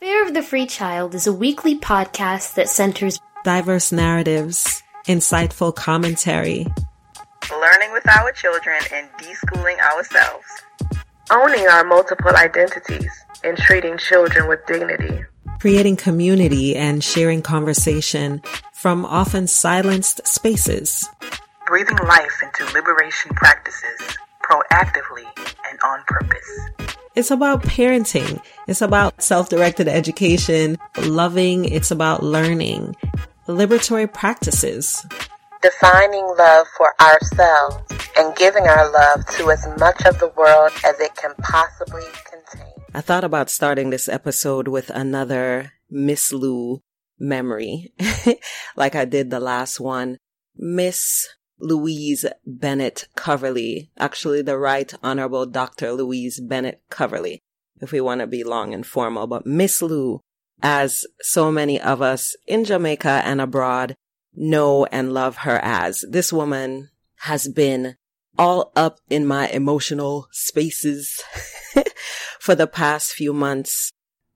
Fare of the Free Child is a weekly podcast that centers diverse narratives, insightful commentary, learning with our children and deschooling ourselves, owning our multiple identities and treating children with dignity, creating community and sharing conversation from often silenced spaces, breathing life into liberation practices proactively and on purpose. It's about parenting. It's about self-directed education, loving. It's about learning, liberatory practices. Defining love for ourselves and giving our love to as much of the world as it can possibly contain. I thought about starting this episode with another Miss Lou memory, like I did the last one. Miss Louise Bennett Coverley, actually the Right Honorable Dr. Louise Bennett Coverley, if we want to be long and formal, but Miss Lou, as so many of us in Jamaica and abroad know and love her as. This woman has been all up in my emotional spaces for the past few months.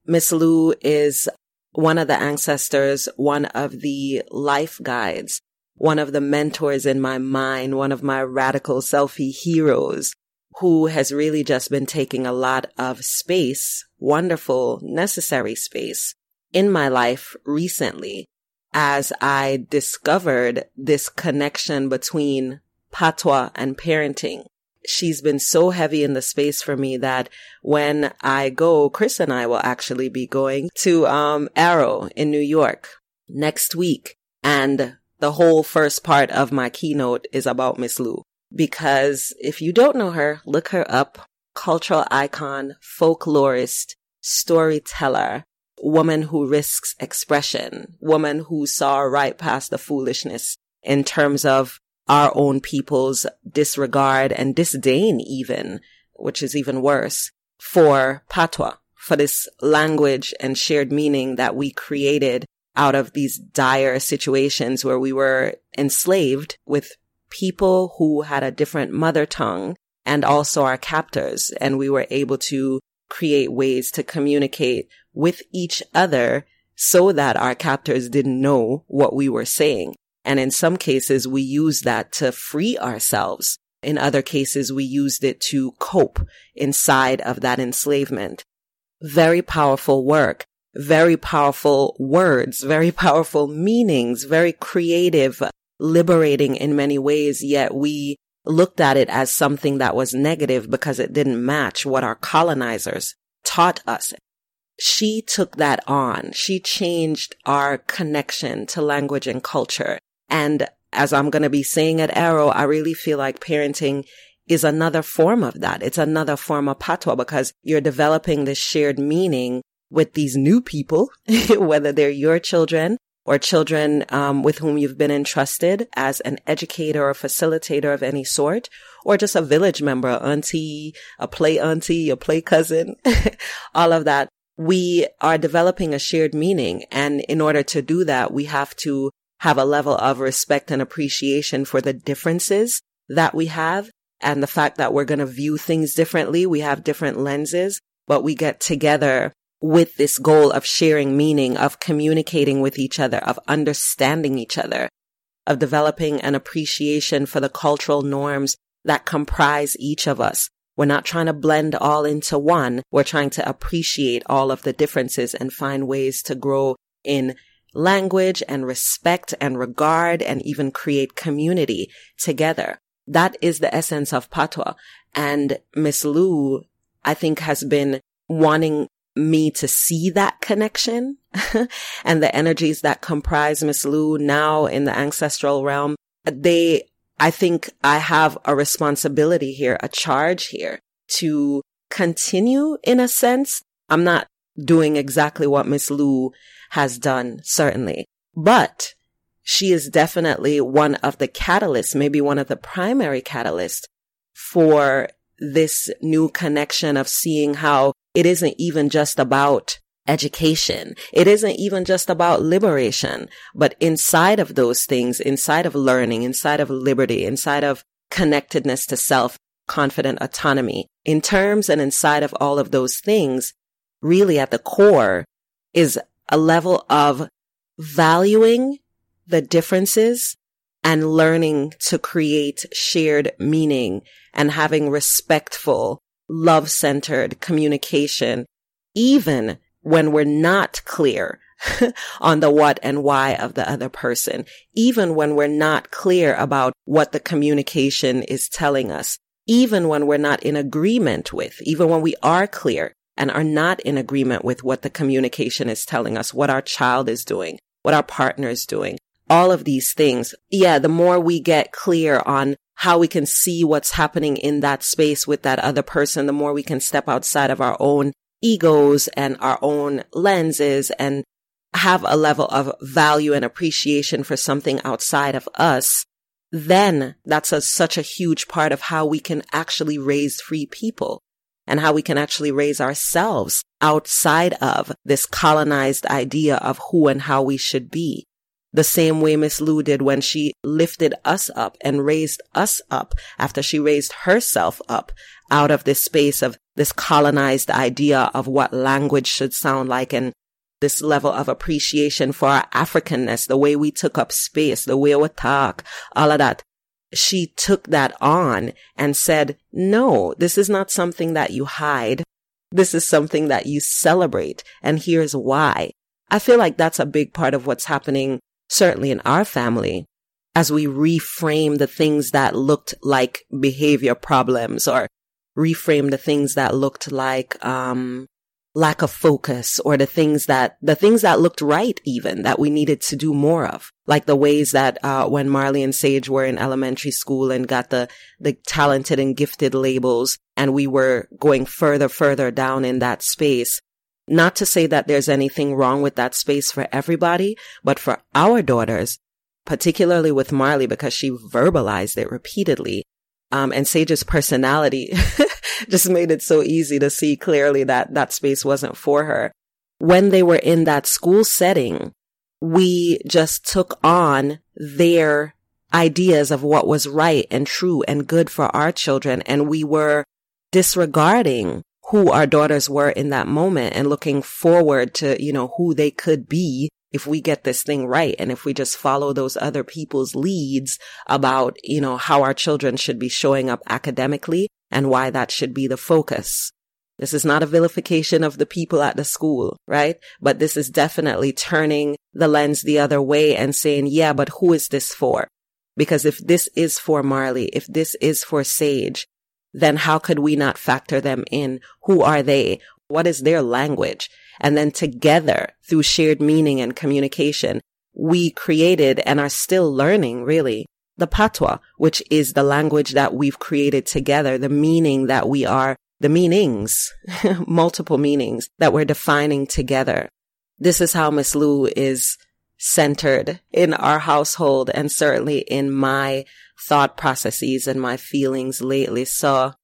Miss Lou is one of the ancestors, one of the life guides one of the mentors in my mind, one of my radical selfie heroes who has really just been taking a lot of space, wonderful, necessary space in my life recently as I discovered this connection between patois and parenting. She's been so heavy in the space for me that when I go, Chris and I will actually be going to um, AERO in New York next week. And the whole first part of my keynote is about Miss Lou. Because if you don't know her, look her up. Cultural icon, folklorist, storyteller, woman who risks expression, woman who saw right past the foolishness in terms of our own people's disregard and disdain even, which is even worse, for patois, for this language and shared meaning that we created out of these dire situations where we were enslaved with people who had a different mother tongue and also our captors. And we were able to create ways to communicate with each other so that our captors didn't know what we were saying. And in some cases, we used that to free ourselves. In other cases, we used it to cope inside of that enslavement. Very powerful work very powerful words, very powerful meanings, very creative, liberating in many ways, yet we looked at it as something that was negative because it didn't match what our colonizers taught us. She took that on. She changed our connection to language and culture. And as I'm going to be saying at AERO, I really feel like parenting is another form of that. It's another form of patois because you're developing this shared meaning with these new people, whether they're your children or children um, with whom you've been entrusted as an educator or facilitator of any sort, or just a village member, auntie, a play auntie, a play cousin, all of that. We are developing a shared meaning. And in order to do that, we have to have a level of respect and appreciation for the differences that we have and the fact that we're going to view things differently. We have different lenses, but we get together with this goal of sharing meaning, of communicating with each other, of understanding each other, of developing an appreciation for the cultural norms that comprise each of us. We're not trying to blend all into one. We're trying to appreciate all of the differences and find ways to grow in language and respect and regard and even create community together. That is the essence of patois. And Miss Lou, I think has been wanting me to see that connection and the energies that comprise Miss Lou now in the ancestral realm. They, I think I have a responsibility here, a charge here to continue in a sense. I'm not doing exactly what Miss Lou has done, certainly, but she is definitely one of the catalysts, maybe one of the primary catalysts for this new connection of seeing how it isn't even just about education. It isn't even just about liberation, but inside of those things, inside of learning, inside of liberty, inside of connectedness to self, confident autonomy, in terms and inside of all of those things, really at the core, is a level of valuing the differences and learning to create shared meaning and having respectful, love centered communication, even when we're not clear on the what and why of the other person, even when we're not clear about what the communication is telling us, even when we're not in agreement with, even when we are clear and are not in agreement with what the communication is telling us, what our child is doing, what our partner is doing, all of these things. Yeah, the more we get clear on how we can see what's happening in that space with that other person, the more we can step outside of our own egos and our own lenses and have a level of value and appreciation for something outside of us, then that's a, such a huge part of how we can actually raise free people and how we can actually raise ourselves outside of this colonized idea of who and how we should be. The same way Miss Lou did when she lifted us up and raised us up after she raised herself up out of this space of this colonized idea of what language should sound like and this level of appreciation for our Africanness, the way we took up space, the way we talk, all of that. She took that on and said, no, this is not something that you hide. This is something that you celebrate. And here's why. I feel like that's a big part of what's happening, certainly in our family, as we reframe the things that looked like behavior problems or reframe the things that looked like, um, lack of focus or the things that, the things that looked right even that we needed to do more of. Like the ways that, uh, when Marley and Sage were in elementary school and got the, the talented and gifted labels and we were going further, further down in that space. Not to say that there's anything wrong with that space for everybody, but for our daughters, particularly with Marley because she verbalized it repeatedly. Um, and Sage's personality just made it so easy to see clearly that that space wasn't for her. When they were in that school setting, we just took on their ideas of what was right and true and good for our children. And we were disregarding who our daughters were in that moment and looking forward to, you know, who they could be if we get this thing right and if we just follow those other people's leads about, you know, how our children should be showing up academically and why that should be the focus. This is not a vilification of the people at the school, right? But this is definitely turning the lens the other way and saying, yeah, but who is this for? Because if this is for Marley, if this is for Sage, then how could we not factor them in? Who are they? What is their language? And then together through shared meaning and communication, we created and are still learning really the patois, which is the language that we've created together, the meaning that we are, the meanings, multiple meanings that we're defining together. This is how Miss Lou is centered in our household and certainly in my thought processes and my feelings lately. So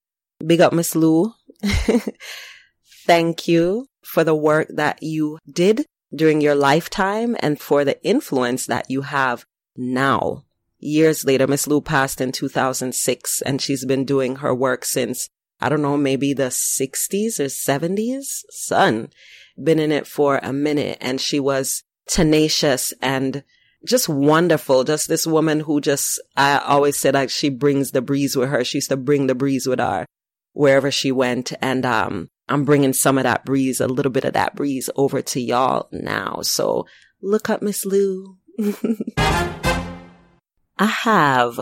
big up Miss Lou. Thank you for the work that you did during your lifetime and for the influence that you have now years later, Miss Lou passed in 2006 and she's been doing her work since, I don't know, maybe the 60s or 70s. Son, been in it for a minute and she was tenacious and just wonderful. Just this woman who just, I always said like she brings the breeze with her. She used to bring the breeze with her wherever she went. And, um, I'm bringing some of that breeze, a little bit of that breeze over to y'all now. So look up Miss Lou. I have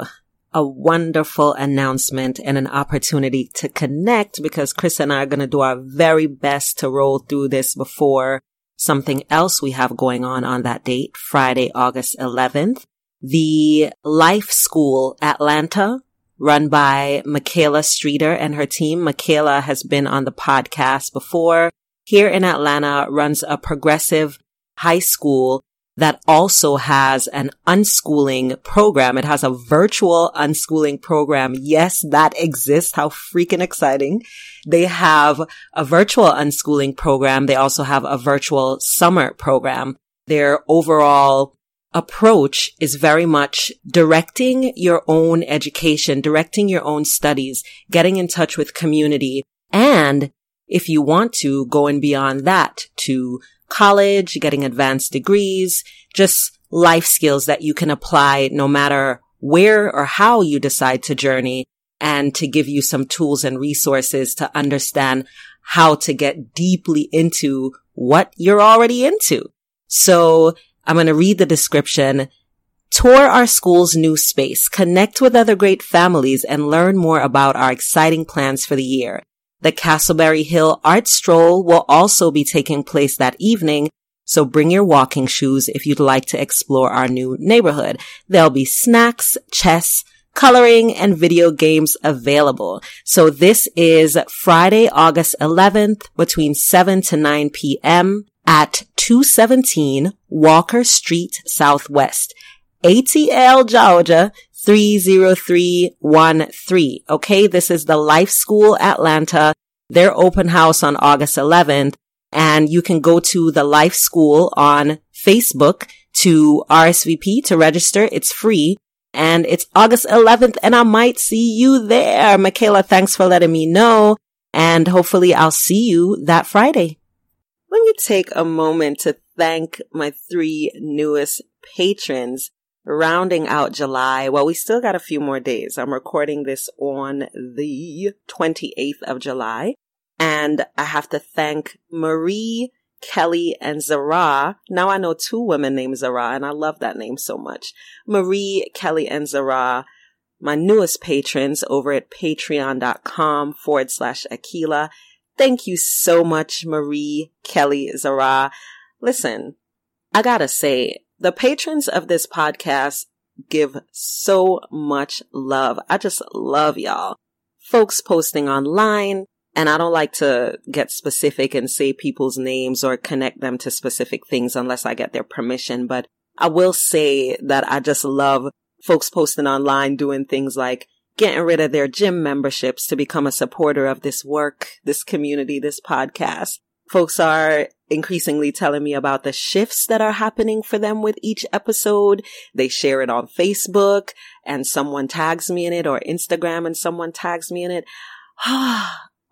a wonderful announcement and an opportunity to connect because Chris and I are going to do our very best to roll through this before something else we have going on on that date, Friday, August 11th. The Life School Atlanta run by Michaela Streeter and her team. Michaela has been on the podcast before here in Atlanta, runs a progressive high school that also has an unschooling program. It has a virtual unschooling program. Yes, that exists. How freaking exciting. They have a virtual unschooling program. They also have a virtual summer program. Their overall approach is very much directing your own education, directing your own studies, getting in touch with community, and if you want to, going beyond that to college, getting advanced degrees, just life skills that you can apply no matter where or how you decide to journey and to give you some tools and resources to understand how to get deeply into what you're already into. So I'm going to read the description. Tour our school's new space, connect with other great families, and learn more about our exciting plans for the year. The Castleberry Hill Art Stroll will also be taking place that evening, so bring your walking shoes if you'd like to explore our new neighborhood. There'll be snacks, chess, coloring, and video games available. So this is Friday, August 11th between 7 to 9 p.m. at 217 Walker Street Southwest, ATL, Georgia 30313. Okay. This is the Life School Atlanta. Their open house on August 11th. And you can go to the Life School on Facebook to RSVP to register. It's free and it's August 11th and I might see you there. Michaela, thanks for letting me know. And hopefully I'll see you that Friday. Let me take a moment to thank my three newest patrons rounding out July. Well, we still got a few more days. I'm recording this on the 28th of July. And I have to thank Marie, Kelly, and Zara. Now I know two women named Zara, and I love that name so much. Marie, Kelly, and Zara, my newest patrons over at patreon.com forward slash Akilah. Thank you so much, Marie, Kelly, Zara. Listen, I gotta say, the patrons of this podcast give so much love. I just love y'all. Folks posting online, and I don't like to get specific and say people's names or connect them to specific things unless I get their permission. But I will say that I just love folks posting online doing things like getting rid of their gym memberships to become a supporter of this work, this community, this podcast. Folks are increasingly telling me about the shifts that are happening for them with each episode. They share it on Facebook and someone tags me in it or Instagram and someone tags me in it.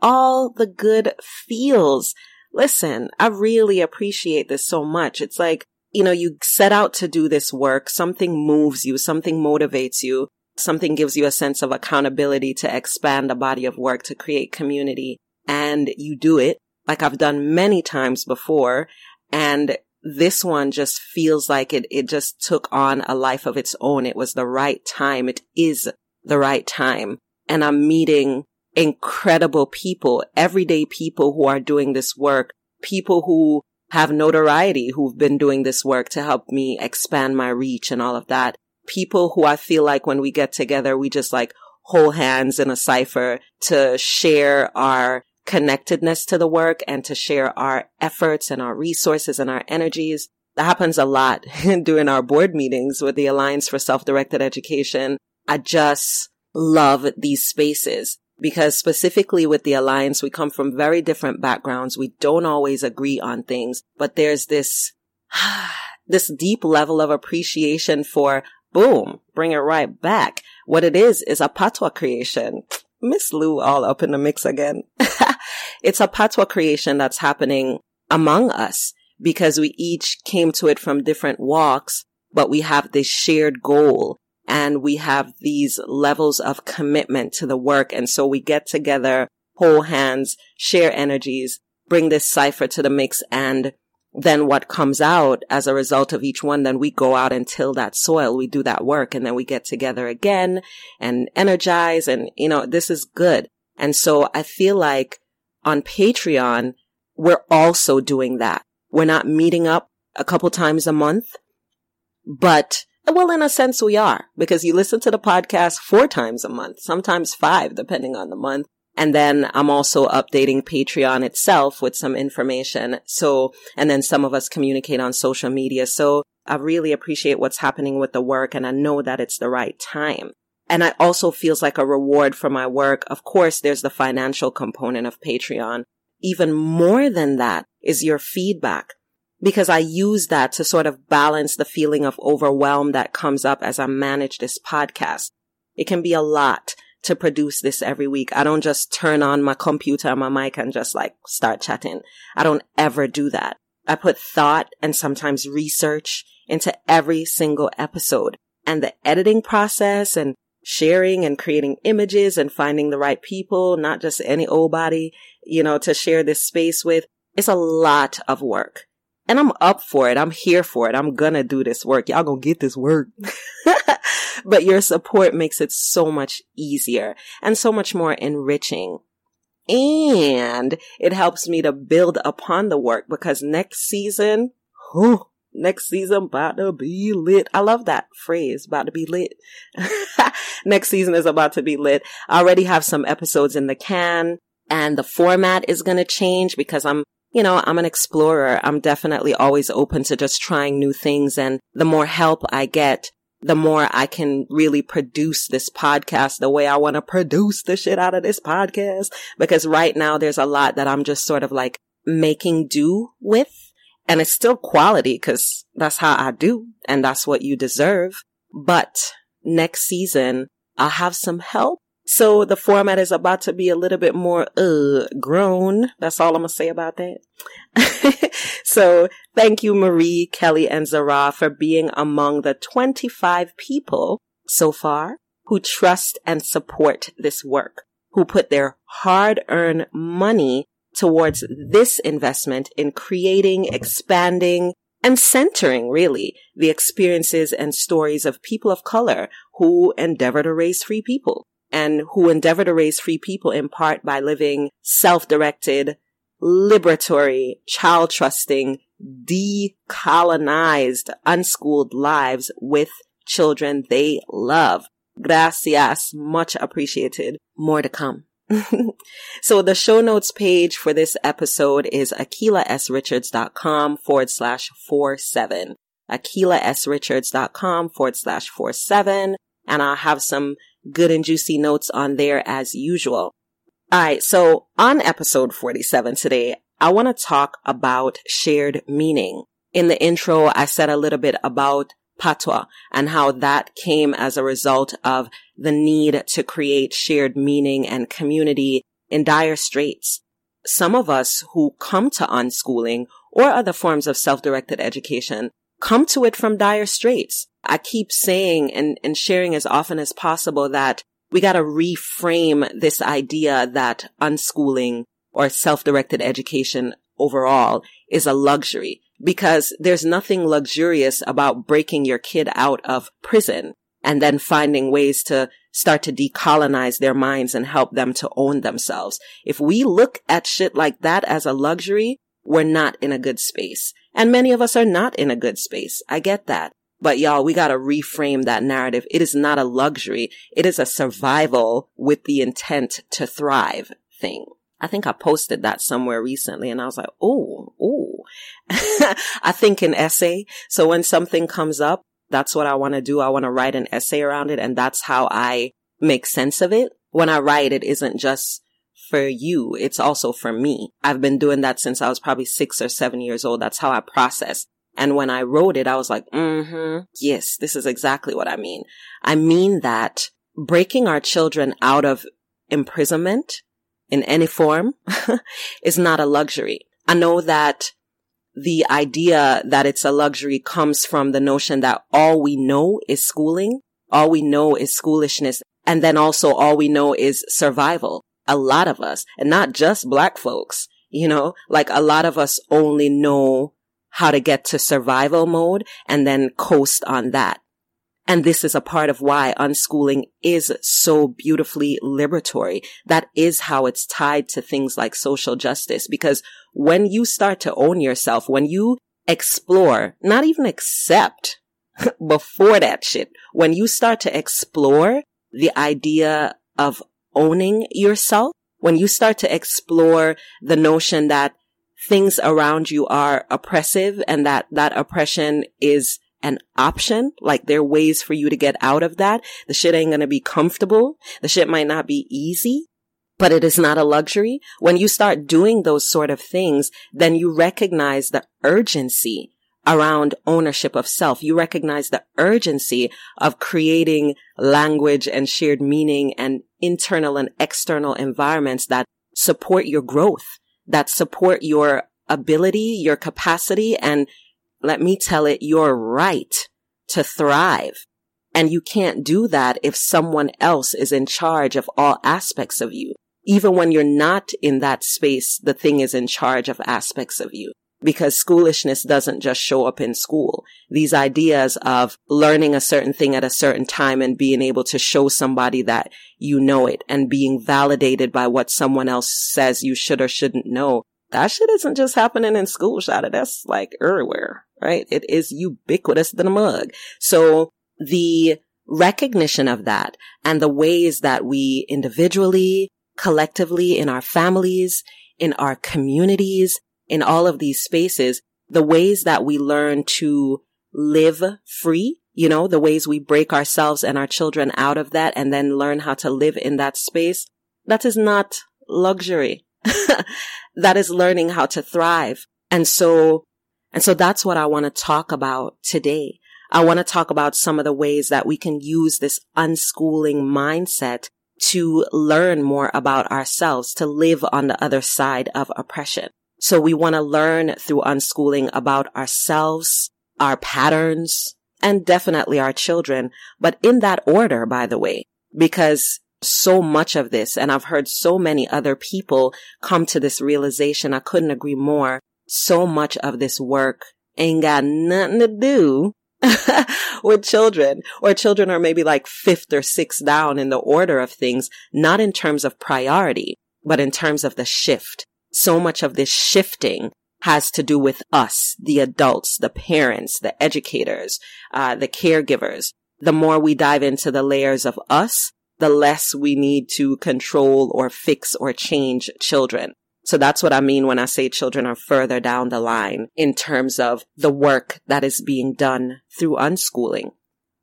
All the good feels. Listen, I really appreciate this so much. It's like, you know, you set out to do this work. Something moves you. Something motivates you. Something gives you a sense of accountability to expand a body of work to create community and you do it like I've done many times before. And this one just feels like it, it just took on a life of its own. It was the right time. It is the right time. And I'm meeting incredible people, everyday people who are doing this work, people who have notoriety, who've been doing this work to help me expand my reach and all of that. People who I feel like when we get together, we just like hold hands in a cipher to share our connectedness to the work and to share our efforts and our resources and our energies. That happens a lot during our board meetings with the Alliance for Self-Directed Education. I just love these spaces because specifically with the Alliance, we come from very different backgrounds. We don't always agree on things, but there's this, this deep level of appreciation for boom, bring it right back. What it is, is a patois creation. Miss Lou all up in the mix again. it's a patois creation that's happening among us because we each came to it from different walks, but we have this shared goal and we have these levels of commitment to the work. And so we get together, hold hands, share energies, bring this cipher to the mix and then what comes out as a result of each one, then we go out and till that soil. We do that work and then we get together again and energize. And, you know, this is good. And so I feel like on Patreon, we're also doing that. We're not meeting up a couple times a month, but well, in a sense, we are because you listen to the podcast four times a month, sometimes five, depending on the month. And then I'm also updating Patreon itself with some information. So, and then some of us communicate on social media. So I really appreciate what's happening with the work and I know that it's the right time. And it also feels like a reward for my work. Of course, there's the financial component of Patreon. Even more than that is your feedback because I use that to sort of balance the feeling of overwhelm that comes up as I manage this podcast. It can be a lot to produce this every week. I don't just turn on my computer, and my mic and just like start chatting. I don't ever do that. I put thought and sometimes research into every single episode and the editing process and sharing and creating images and finding the right people, not just any old body, you know, to share this space with. It's a lot of work. And I'm up for it. I'm here for it. I'm gonna do this work. Y'all gonna get this work. but your support makes it so much easier and so much more enriching. And it helps me to build upon the work because next season, whew, next season about to be lit. I love that phrase, about to be lit. next season is about to be lit. I already have some episodes in the can and the format is going to change because I'm you know, I'm an explorer. I'm definitely always open to just trying new things. And the more help I get, the more I can really produce this podcast the way I want to produce the shit out of this podcast. Because right now there's a lot that I'm just sort of like making do with. And it's still quality because that's how I do. And that's what you deserve. But next season, I'll have some help so the format is about to be a little bit more, uh, grown. That's all I'm going to say about that. so thank you, Marie, Kelly, and Zara for being among the 25 people so far who trust and support this work, who put their hard earned money towards this investment in creating, expanding, and centering really the experiences and stories of people of color who endeavor to raise free people and who endeavor to raise free people in part by living self-directed, liberatory, child-trusting, decolonized, unschooled lives with children they love. Gracias. Much appreciated. More to come. so the show notes page for this episode is akilahsrichards.com forward slash four seven. akilahsrichards.com forward slash four seven. And I'll have some good and juicy notes on there as usual. All right. So on episode 47 today, I want to talk about shared meaning. In the intro, I said a little bit about patois and how that came as a result of the need to create shared meaning and community in dire straits. Some of us who come to unschooling or other forms of self-directed education come to it from dire straits. I keep saying and, and sharing as often as possible that we got to reframe this idea that unschooling or self-directed education overall is a luxury because there's nothing luxurious about breaking your kid out of prison and then finding ways to start to decolonize their minds and help them to own themselves. If we look at shit like that as a luxury, we're not in a good space. And many of us are not in a good space. I get that. But y'all, we gotta reframe that narrative. It is not a luxury. It is a survival with the intent to thrive thing. I think I posted that somewhere recently and I was like, oh, oh. I think an essay. So when something comes up, that's what I want to do. I want to write an essay around it and that's how I make sense of it. When I write, it isn't just for you. It's also for me. I've been doing that since I was probably six or seven years old. That's how I process. And when I wrote it, I was like, mm-hmm. Yes, this is exactly what I mean. I mean that breaking our children out of imprisonment in any form is not a luxury. I know that the idea that it's a luxury comes from the notion that all we know is schooling. All we know is schoolishness. And then also all we know is survival a lot of us and not just black folks, you know, like a lot of us only know how to get to survival mode and then coast on that. And this is a part of why unschooling is so beautifully liberatory. That is how it's tied to things like social justice. Because when you start to own yourself, when you explore, not even accept before that shit, when you start to explore the idea of owning yourself, when you start to explore the notion that things around you are oppressive and that that oppression is an option, like there are ways for you to get out of that. The shit ain't gonna be comfortable. The shit might not be easy, but it is not a luxury. When you start doing those sort of things, then you recognize the urgency around ownership of self. You recognize the urgency of creating language and shared meaning and internal and external environments that support your growth, that support your ability, your capacity, and let me tell it, your right to thrive. And you can't do that if someone else is in charge of all aspects of you. Even when you're not in that space, the thing is in charge of aspects of you because schoolishness doesn't just show up in school. These ideas of learning a certain thing at a certain time and being able to show somebody that you know it and being validated by what someone else says you should or shouldn't know. That shit isn't just happening in school, Shada. That's like everywhere, right? It is ubiquitous than a mug. So the recognition of that and the ways that we individually, collectively, in our families, in our communities, in all of these spaces, the ways that we learn to live free, you know, the ways we break ourselves and our children out of that and then learn how to live in that space, that is not luxury. that is learning how to thrive. And so, and so that's what I want to talk about today. I want to talk about some of the ways that we can use this unschooling mindset to learn more about ourselves, to live on the other side of oppression. So we want to learn through unschooling about ourselves, our patterns, and definitely our children, but in that order, by the way, because so much of this, and I've heard so many other people come to this realization. I couldn't agree more. So much of this work ain't got nothing to do with children, or children are maybe like fifth or sixth down in the order of things, not in terms of priority, but in terms of the shift so much of this shifting has to do with us, the adults, the parents, the educators, uh, the caregivers. The more we dive into the layers of us, the less we need to control or fix or change children. So that's what I mean when I say children are further down the line in terms of the work that is being done through unschooling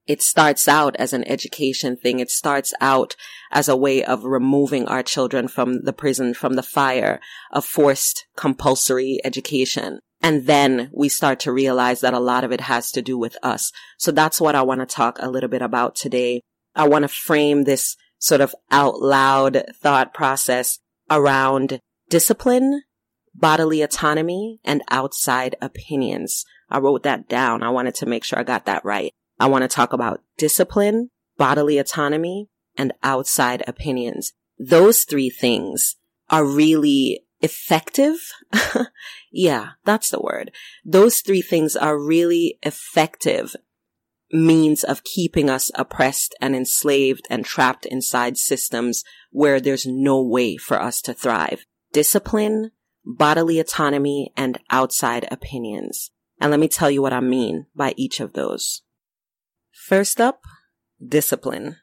it starts out as an education thing. It starts out as a way of removing our children from the prison, from the fire of forced compulsory education. And then we start to realize that a lot of it has to do with us. So that's what I want to talk a little bit about today. I want to frame this sort of out loud thought process around discipline, bodily autonomy, and outside opinions. I wrote that down. I wanted to make sure I got that right. I want to talk about discipline, bodily autonomy, and outside opinions. Those three things are really effective. yeah, that's the word. Those three things are really effective means of keeping us oppressed and enslaved and trapped inside systems where there's no way for us to thrive. Discipline, bodily autonomy, and outside opinions. And let me tell you what I mean by each of those. First up, discipline.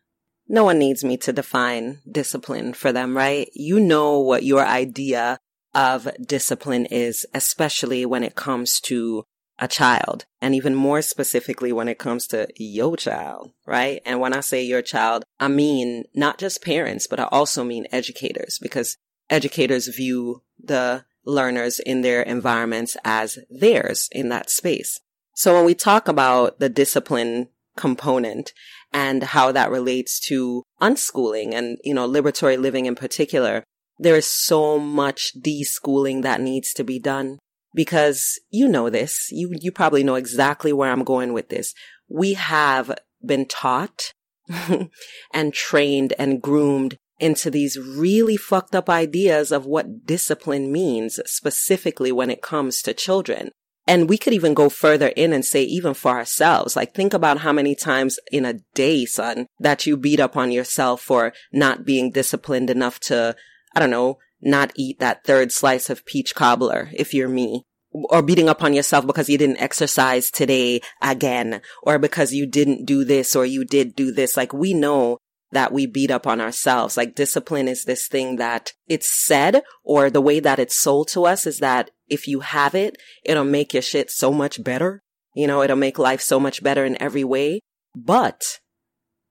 No one needs me to define discipline for them, right? You know what your idea of discipline is, especially when it comes to a child and even more specifically when it comes to your child, right? And when I say your child, I mean not just parents, but I also mean educators because educators view the learners in their environments as theirs in that space. So when we talk about the discipline component and how that relates to unschooling and, you know, liberatory living in particular. There is so much deschooling that needs to be done because you know this. You, you probably know exactly where I'm going with this. We have been taught and trained and groomed into these really fucked up ideas of what discipline means, specifically when it comes to children. And we could even go further in and say, even for ourselves, like think about how many times in a day, son, that you beat up on yourself for not being disciplined enough to, I don't know, not eat that third slice of peach cobbler if you're me. Or beating up on yourself because you didn't exercise today again, or because you didn't do this or you did do this. Like we know that we beat up on ourselves. Like discipline is this thing that it's said or the way that it's sold to us is that if you have it, it'll make your shit so much better. You know, it'll make life so much better in every way. But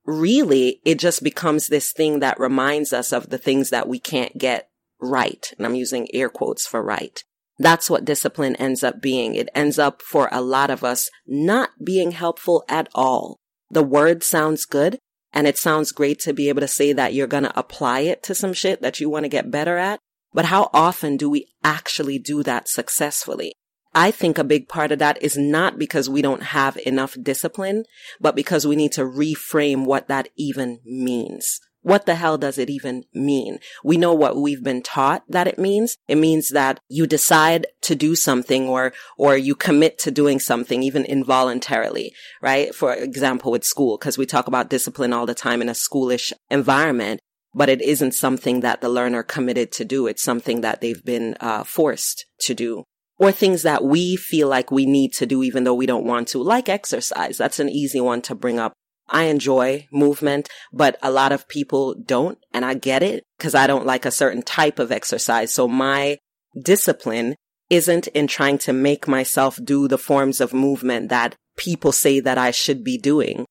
really, it just becomes this thing that reminds us of the things that we can't get right. And I'm using air quotes for right. That's what discipline ends up being. It ends up for a lot of us not being helpful at all. The word sounds good and it sounds great to be able to say that you're going to apply it to some shit that you want to get better at. But how often do we actually do that successfully? I think a big part of that is not because we don't have enough discipline, but because we need to reframe what that even means. What the hell does it even mean? We know what we've been taught that it means. It means that you decide to do something or, or you commit to doing something even involuntarily, right? For example, with school, because we talk about discipline all the time in a schoolish environment but it isn't something that the learner committed to do. It's something that they've been uh, forced to do. Or things that we feel like we need to do even though we don't want to, like exercise. That's an easy one to bring up. I enjoy movement, but a lot of people don't, and I get it because I don't like a certain type of exercise. So my discipline isn't in trying to make myself do the forms of movement that people say that I should be doing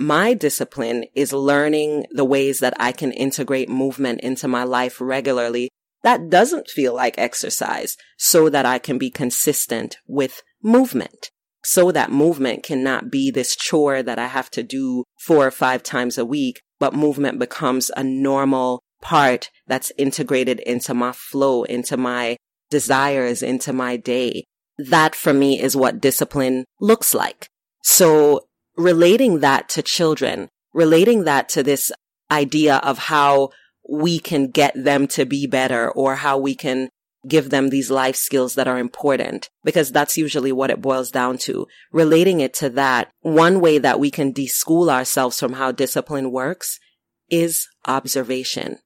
my discipline is learning the ways that I can integrate movement into my life regularly that doesn't feel like exercise so that I can be consistent with movement. So that movement cannot be this chore that I have to do four or five times a week, but movement becomes a normal part that's integrated into my flow, into my desires, into my day. That for me is what discipline looks like. So relating that to children, relating that to this idea of how we can get them to be better or how we can give them these life skills that are important because that's usually what it boils down to. Relating it to that, one way that we can deschool ourselves from how discipline works is observation.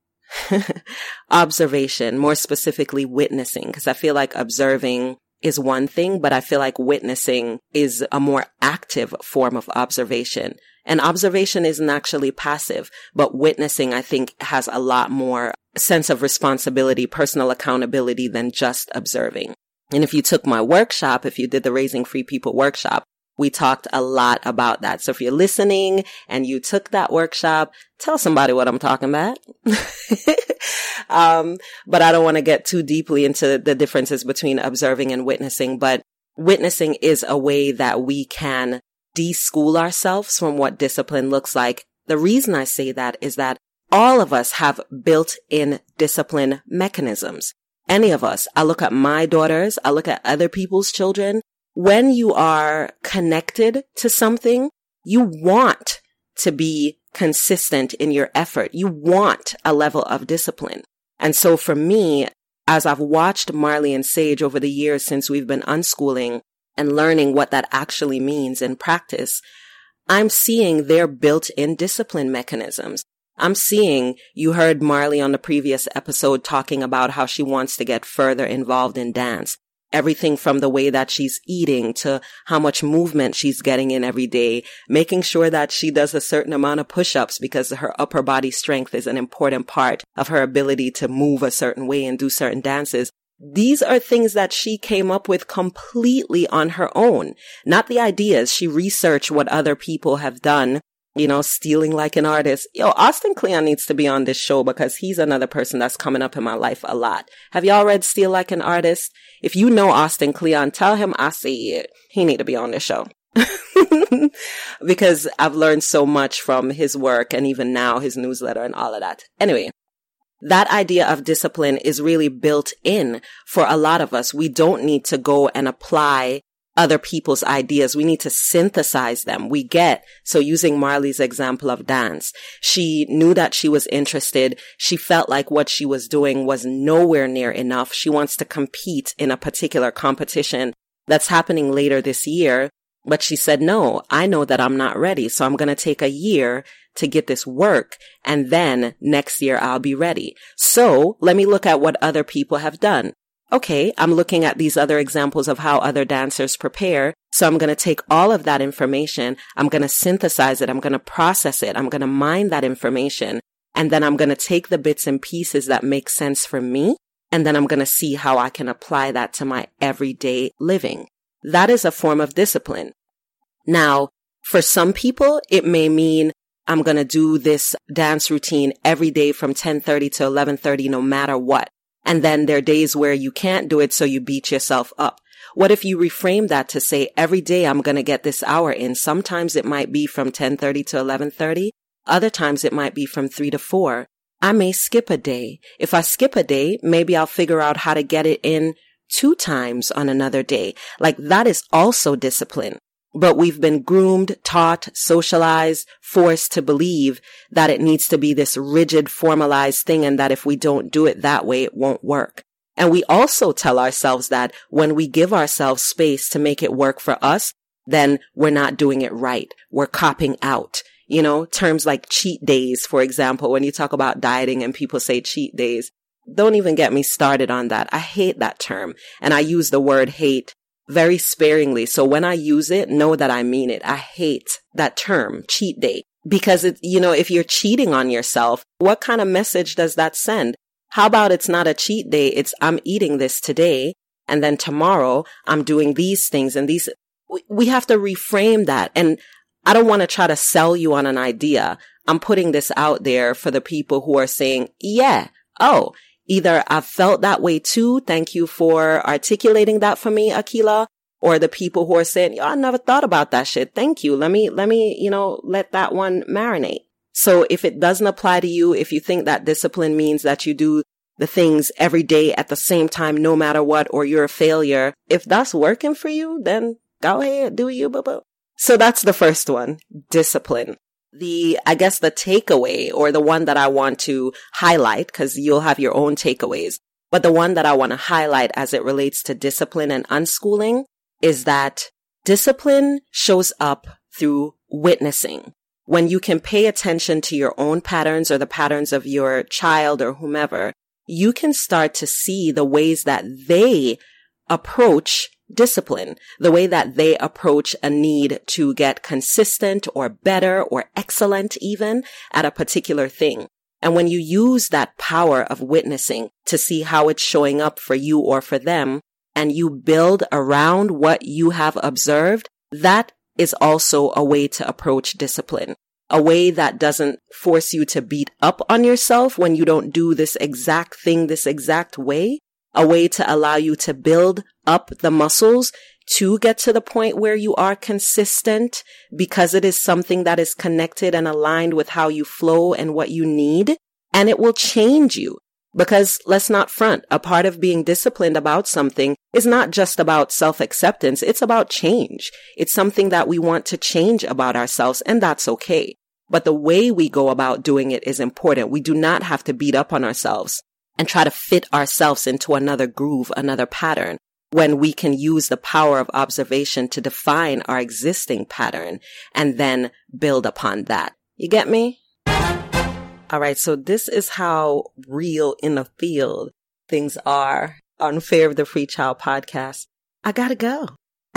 observation, more specifically witnessing, because I feel like observing is one thing, but I feel like witnessing is a more active form of observation. And observation isn't actually passive, but witnessing, I think, has a lot more sense of responsibility, personal accountability than just observing. And if you took my workshop, if you did the Raising Free People workshop, we talked a lot about that. So if you're listening and you took that workshop, tell somebody what I'm talking about. um, but I don't want to get too deeply into the differences between observing and witnessing, but witnessing is a way that we can deschool ourselves from what discipline looks like. The reason I say that is that all of us have built in discipline mechanisms. Any of us. I look at my daughters. I look at other people's children when you are connected to something, you want to be consistent in your effort. You want a level of discipline. And so for me, as I've watched Marley and Sage over the years since we've been unschooling and learning what that actually means in practice, I'm seeing their built-in discipline mechanisms. I'm seeing you heard Marley on the previous episode talking about how she wants to get further involved in dance everything from the way that she's eating to how much movement she's getting in every day, making sure that she does a certain amount of push-ups because her upper body strength is an important part of her ability to move a certain way and do certain dances. These are things that she came up with completely on her own, not the ideas. She researched what other people have done you know, stealing like an artist. Yo, Austin Kleon needs to be on this show because he's another person that's coming up in my life a lot. Have y'all read Steal Like an Artist? If you know Austin Kleon, tell him I see it. He need to be on this show. because I've learned so much from his work and even now his newsletter and all of that. Anyway, that idea of discipline is really built in for a lot of us. We don't need to go and apply other people's ideas. We need to synthesize them. We get, so using Marley's example of dance, she knew that she was interested. She felt like what she was doing was nowhere near enough. She wants to compete in a particular competition that's happening later this year. But she said, no, I know that I'm not ready. So I'm going to take a year to get this work. And then next year I'll be ready. So let me look at what other people have done okay, I'm looking at these other examples of how other dancers prepare. So I'm going to take all of that information. I'm going to synthesize it. I'm going to process it. I'm going to mine that information. And then I'm going to take the bits and pieces that make sense for me. And then I'm going to see how I can apply that to my everyday living. That is a form of discipline. Now, for some people, it may mean I'm going to do this dance routine every day from 1030 to 1130, no matter what. And then there are days where you can't do it, so you beat yourself up. What if you reframe that to say, every day I'm going to get this hour in? Sometimes it might be from 1030 to 1130. Other times it might be from three to four. I may skip a day. If I skip a day, maybe I'll figure out how to get it in two times on another day. Like that is also discipline. But we've been groomed, taught, socialized, forced to believe that it needs to be this rigid, formalized thing and that if we don't do it that way, it won't work. And we also tell ourselves that when we give ourselves space to make it work for us, then we're not doing it right. We're copping out. You know, terms like cheat days, for example, when you talk about dieting and people say cheat days, don't even get me started on that. I hate that term. And I use the word hate very sparingly. So when I use it, know that I mean it. I hate that term, cheat day. Because it, you know, if you're cheating on yourself, what kind of message does that send? How about it's not a cheat day? It's I'm eating this today and then tomorrow I'm doing these things and these, we have to reframe that. And I don't want to try to sell you on an idea. I'm putting this out there for the people who are saying, yeah, oh, either I've felt that way too. Thank you for articulating that for me, Akilah. Or the people who are saying, Yo, I never thought about that shit. Thank you. Let me, let me, you know, let that one marinate. So if it doesn't apply to you, if you think that discipline means that you do the things every day at the same time, no matter what, or you're a failure, if that's working for you, then go ahead, do you, boo boo. So that's the first one, discipline. The, I guess the takeaway or the one that I want to highlight, cause you'll have your own takeaways, but the one that I want to highlight as it relates to discipline and unschooling is that discipline shows up through witnessing. When you can pay attention to your own patterns or the patterns of your child or whomever, you can start to see the ways that they approach discipline, the way that they approach a need to get consistent or better or excellent even at a particular thing. And when you use that power of witnessing to see how it's showing up for you or for them, and you build around what you have observed, that is also a way to approach discipline. A way that doesn't force you to beat up on yourself when you don't do this exact thing this exact way, a way to allow you to build up the muscles to get to the point where you are consistent because it is something that is connected and aligned with how you flow and what you need. And it will change you because let's not front. A part of being disciplined about something is not just about self acceptance. It's about change. It's something that we want to change about ourselves and that's okay. But the way we go about doing it is important. We do not have to beat up on ourselves and try to fit ourselves into another groove, another pattern when we can use the power of observation to define our existing pattern and then build upon that. You get me? All right. So this is how real in the field things are on Fare of the Free Child podcast. I gotta go.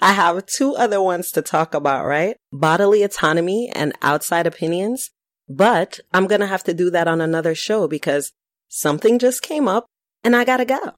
I have two other ones to talk about, right? Bodily autonomy and outside opinions. But I'm going to have to do that on another show because something just came up and I gotta go.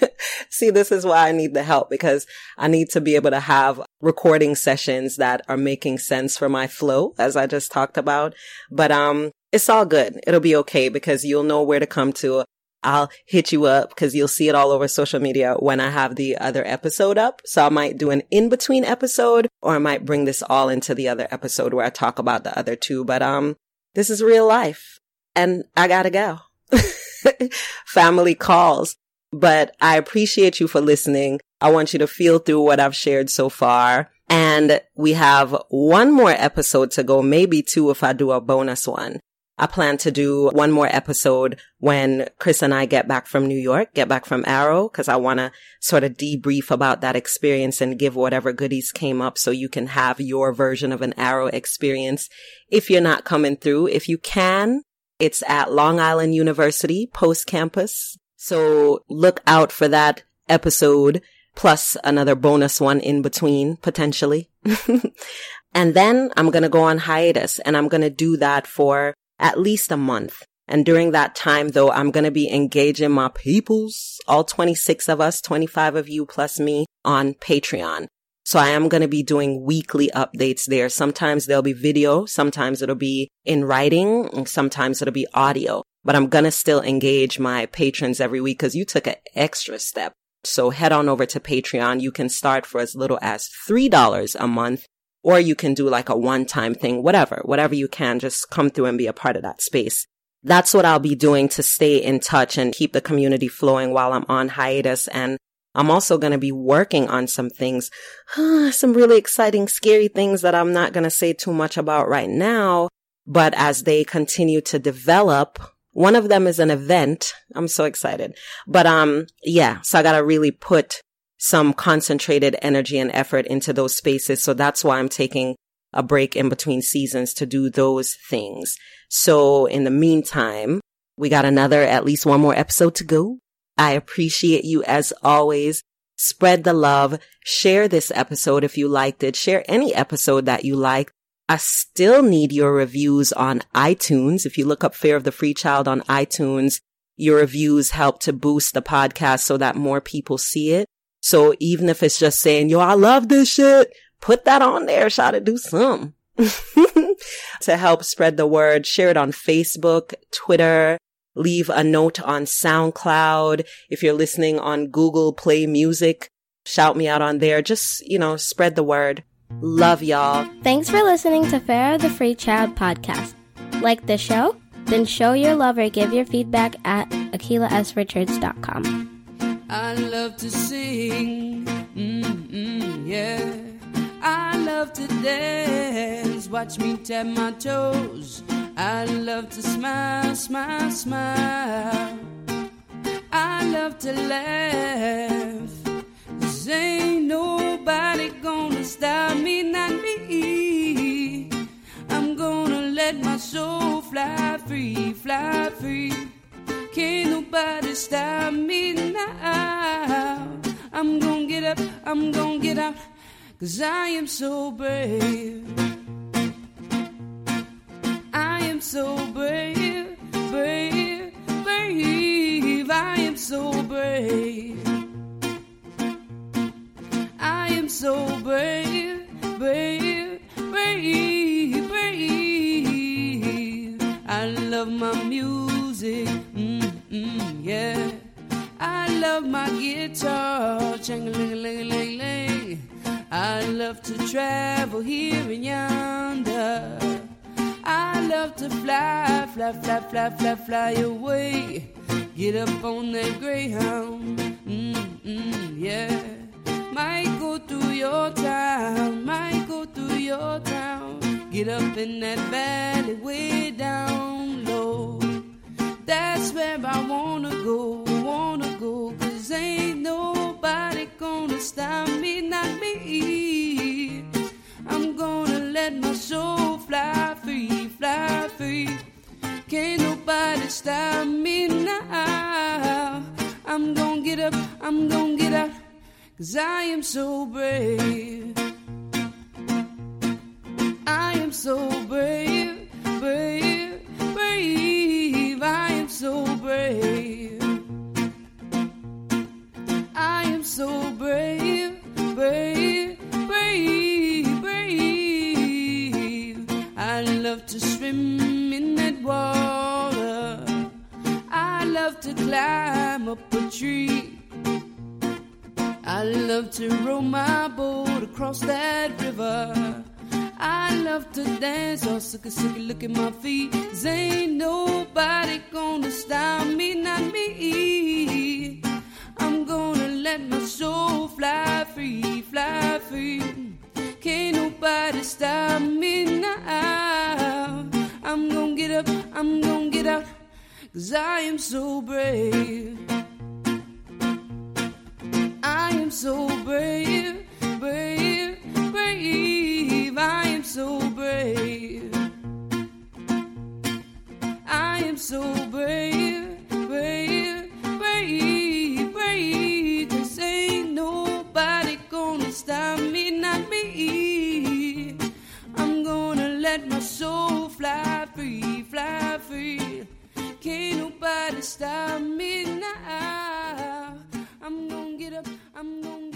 See, this is why I need the help because I need to be able to have recording sessions that are making sense for my flow, as I just talked about. But, um, it's all good. It'll be okay because you'll know where to come to. I'll hit you up because you'll see it all over social media when I have the other episode up. So I might do an in between episode or I might bring this all into the other episode where I talk about the other two. But, um, this is real life and I gotta go. family calls. But I appreciate you for listening. I want you to feel through what I've shared so far. And we have one more episode to go, maybe two if I do a bonus one. I plan to do one more episode when Chris and I get back from New York, get back from AERO, because I want to sort of debrief about that experience and give whatever goodies came up so you can have your version of an AERO experience. If you're not coming through, if you can, it's at Long Island University post campus. So look out for that episode plus another bonus one in between potentially. and then I'm going to go on hiatus and I'm going to do that for at least a month. And during that time, though, I'm going to be engaging my peoples, all 26 of us, 25 of you plus me on Patreon. So I am going to be doing weekly updates there. Sometimes there'll be video. Sometimes it'll be in writing. sometimes it'll be audio, but I'm going to still engage my patrons every week because you took an extra step. So head on over to Patreon. You can start for as little as $3 a month or you can do like a one time thing, whatever, whatever you can. Just come through and be a part of that space. that's what I'll be doing to stay in touch and keep the community flowing while I'm on hiatus. And I'm also going to be working on some things, some really exciting, scary things that I'm not going to say too much about right now. But as they continue to develop, one of them is an event. I'm so excited. But, um, yeah, so I got to really put some concentrated energy and effort into those spaces. So that's why I'm taking a break in between seasons to do those things. So in the meantime, we got another, at least one more episode to go. I appreciate you as always. Spread the love. Share this episode if you liked it. Share any episode that you like. I still need your reviews on iTunes. If you look up Fare of the Free Child on iTunes, your reviews help to boost the podcast so that more people see it. So even if it's just saying, yo, I love this shit, put that on there. Try to do some to help spread the word. Share it on Facebook, Twitter, leave a note on SoundCloud. If you're listening on Google Play Music, shout me out on there. Just, you know, spread the word. Love y'all. Thanks for listening to Fare of the Free Child podcast. Like the show? Then show your love or give your feedback at AkilahSRichards.com. I love to sing, mm-mm, yeah. I love to dance, watch me tap my toes. I love to smile, smile, smile. I love to laugh. Cause ain't nobody gonna stop me, not me. I'm gonna let my soul fly free, fly free. Can't nobody stop me now. I'm gonna get up, I'm gonna get out. Cause I am so brave I am so brave, brave, brave. I am so brave. I am so brave, brave, brave, brave. I love my music, mm-mm, yeah. I love my guitar, travel here and yonder. I love to fly, fly, fly, fly, fly, fly away. Get up on that greyhound, mm-mm, yeah. Might go through your town, might go through your town. Get up in that valley way down low. That's where I wanna go, wanna go. Cause ain't nobody gonna stop me, not me. Let my soul fly free, fly free. Can't nobody stop me now. I'm gonna get up, I'm gonna get out, cause I am so brave. I am so brave, brave, brave. I am so brave. I am so brave, brave, climb up a tree. I love to row my boat across that river. I love to dance, oh sucky sucky, look at my feet. Cause ain't nobody gonna stop me, not me. I'm gonna let my soul fly free, fly free. Can't nobody stop me now. I'm gonna get up, I'm gonna get out, cause I am so brave. I am so brave, brave, brave. I am so brave. I am so brave, brave, brave, brave. Cause ain't nobody gonna stop me, not me. I'm gonna let my soul fly free, fly free. Can't nobody stop me now. I'm gonna get up, I'm gonna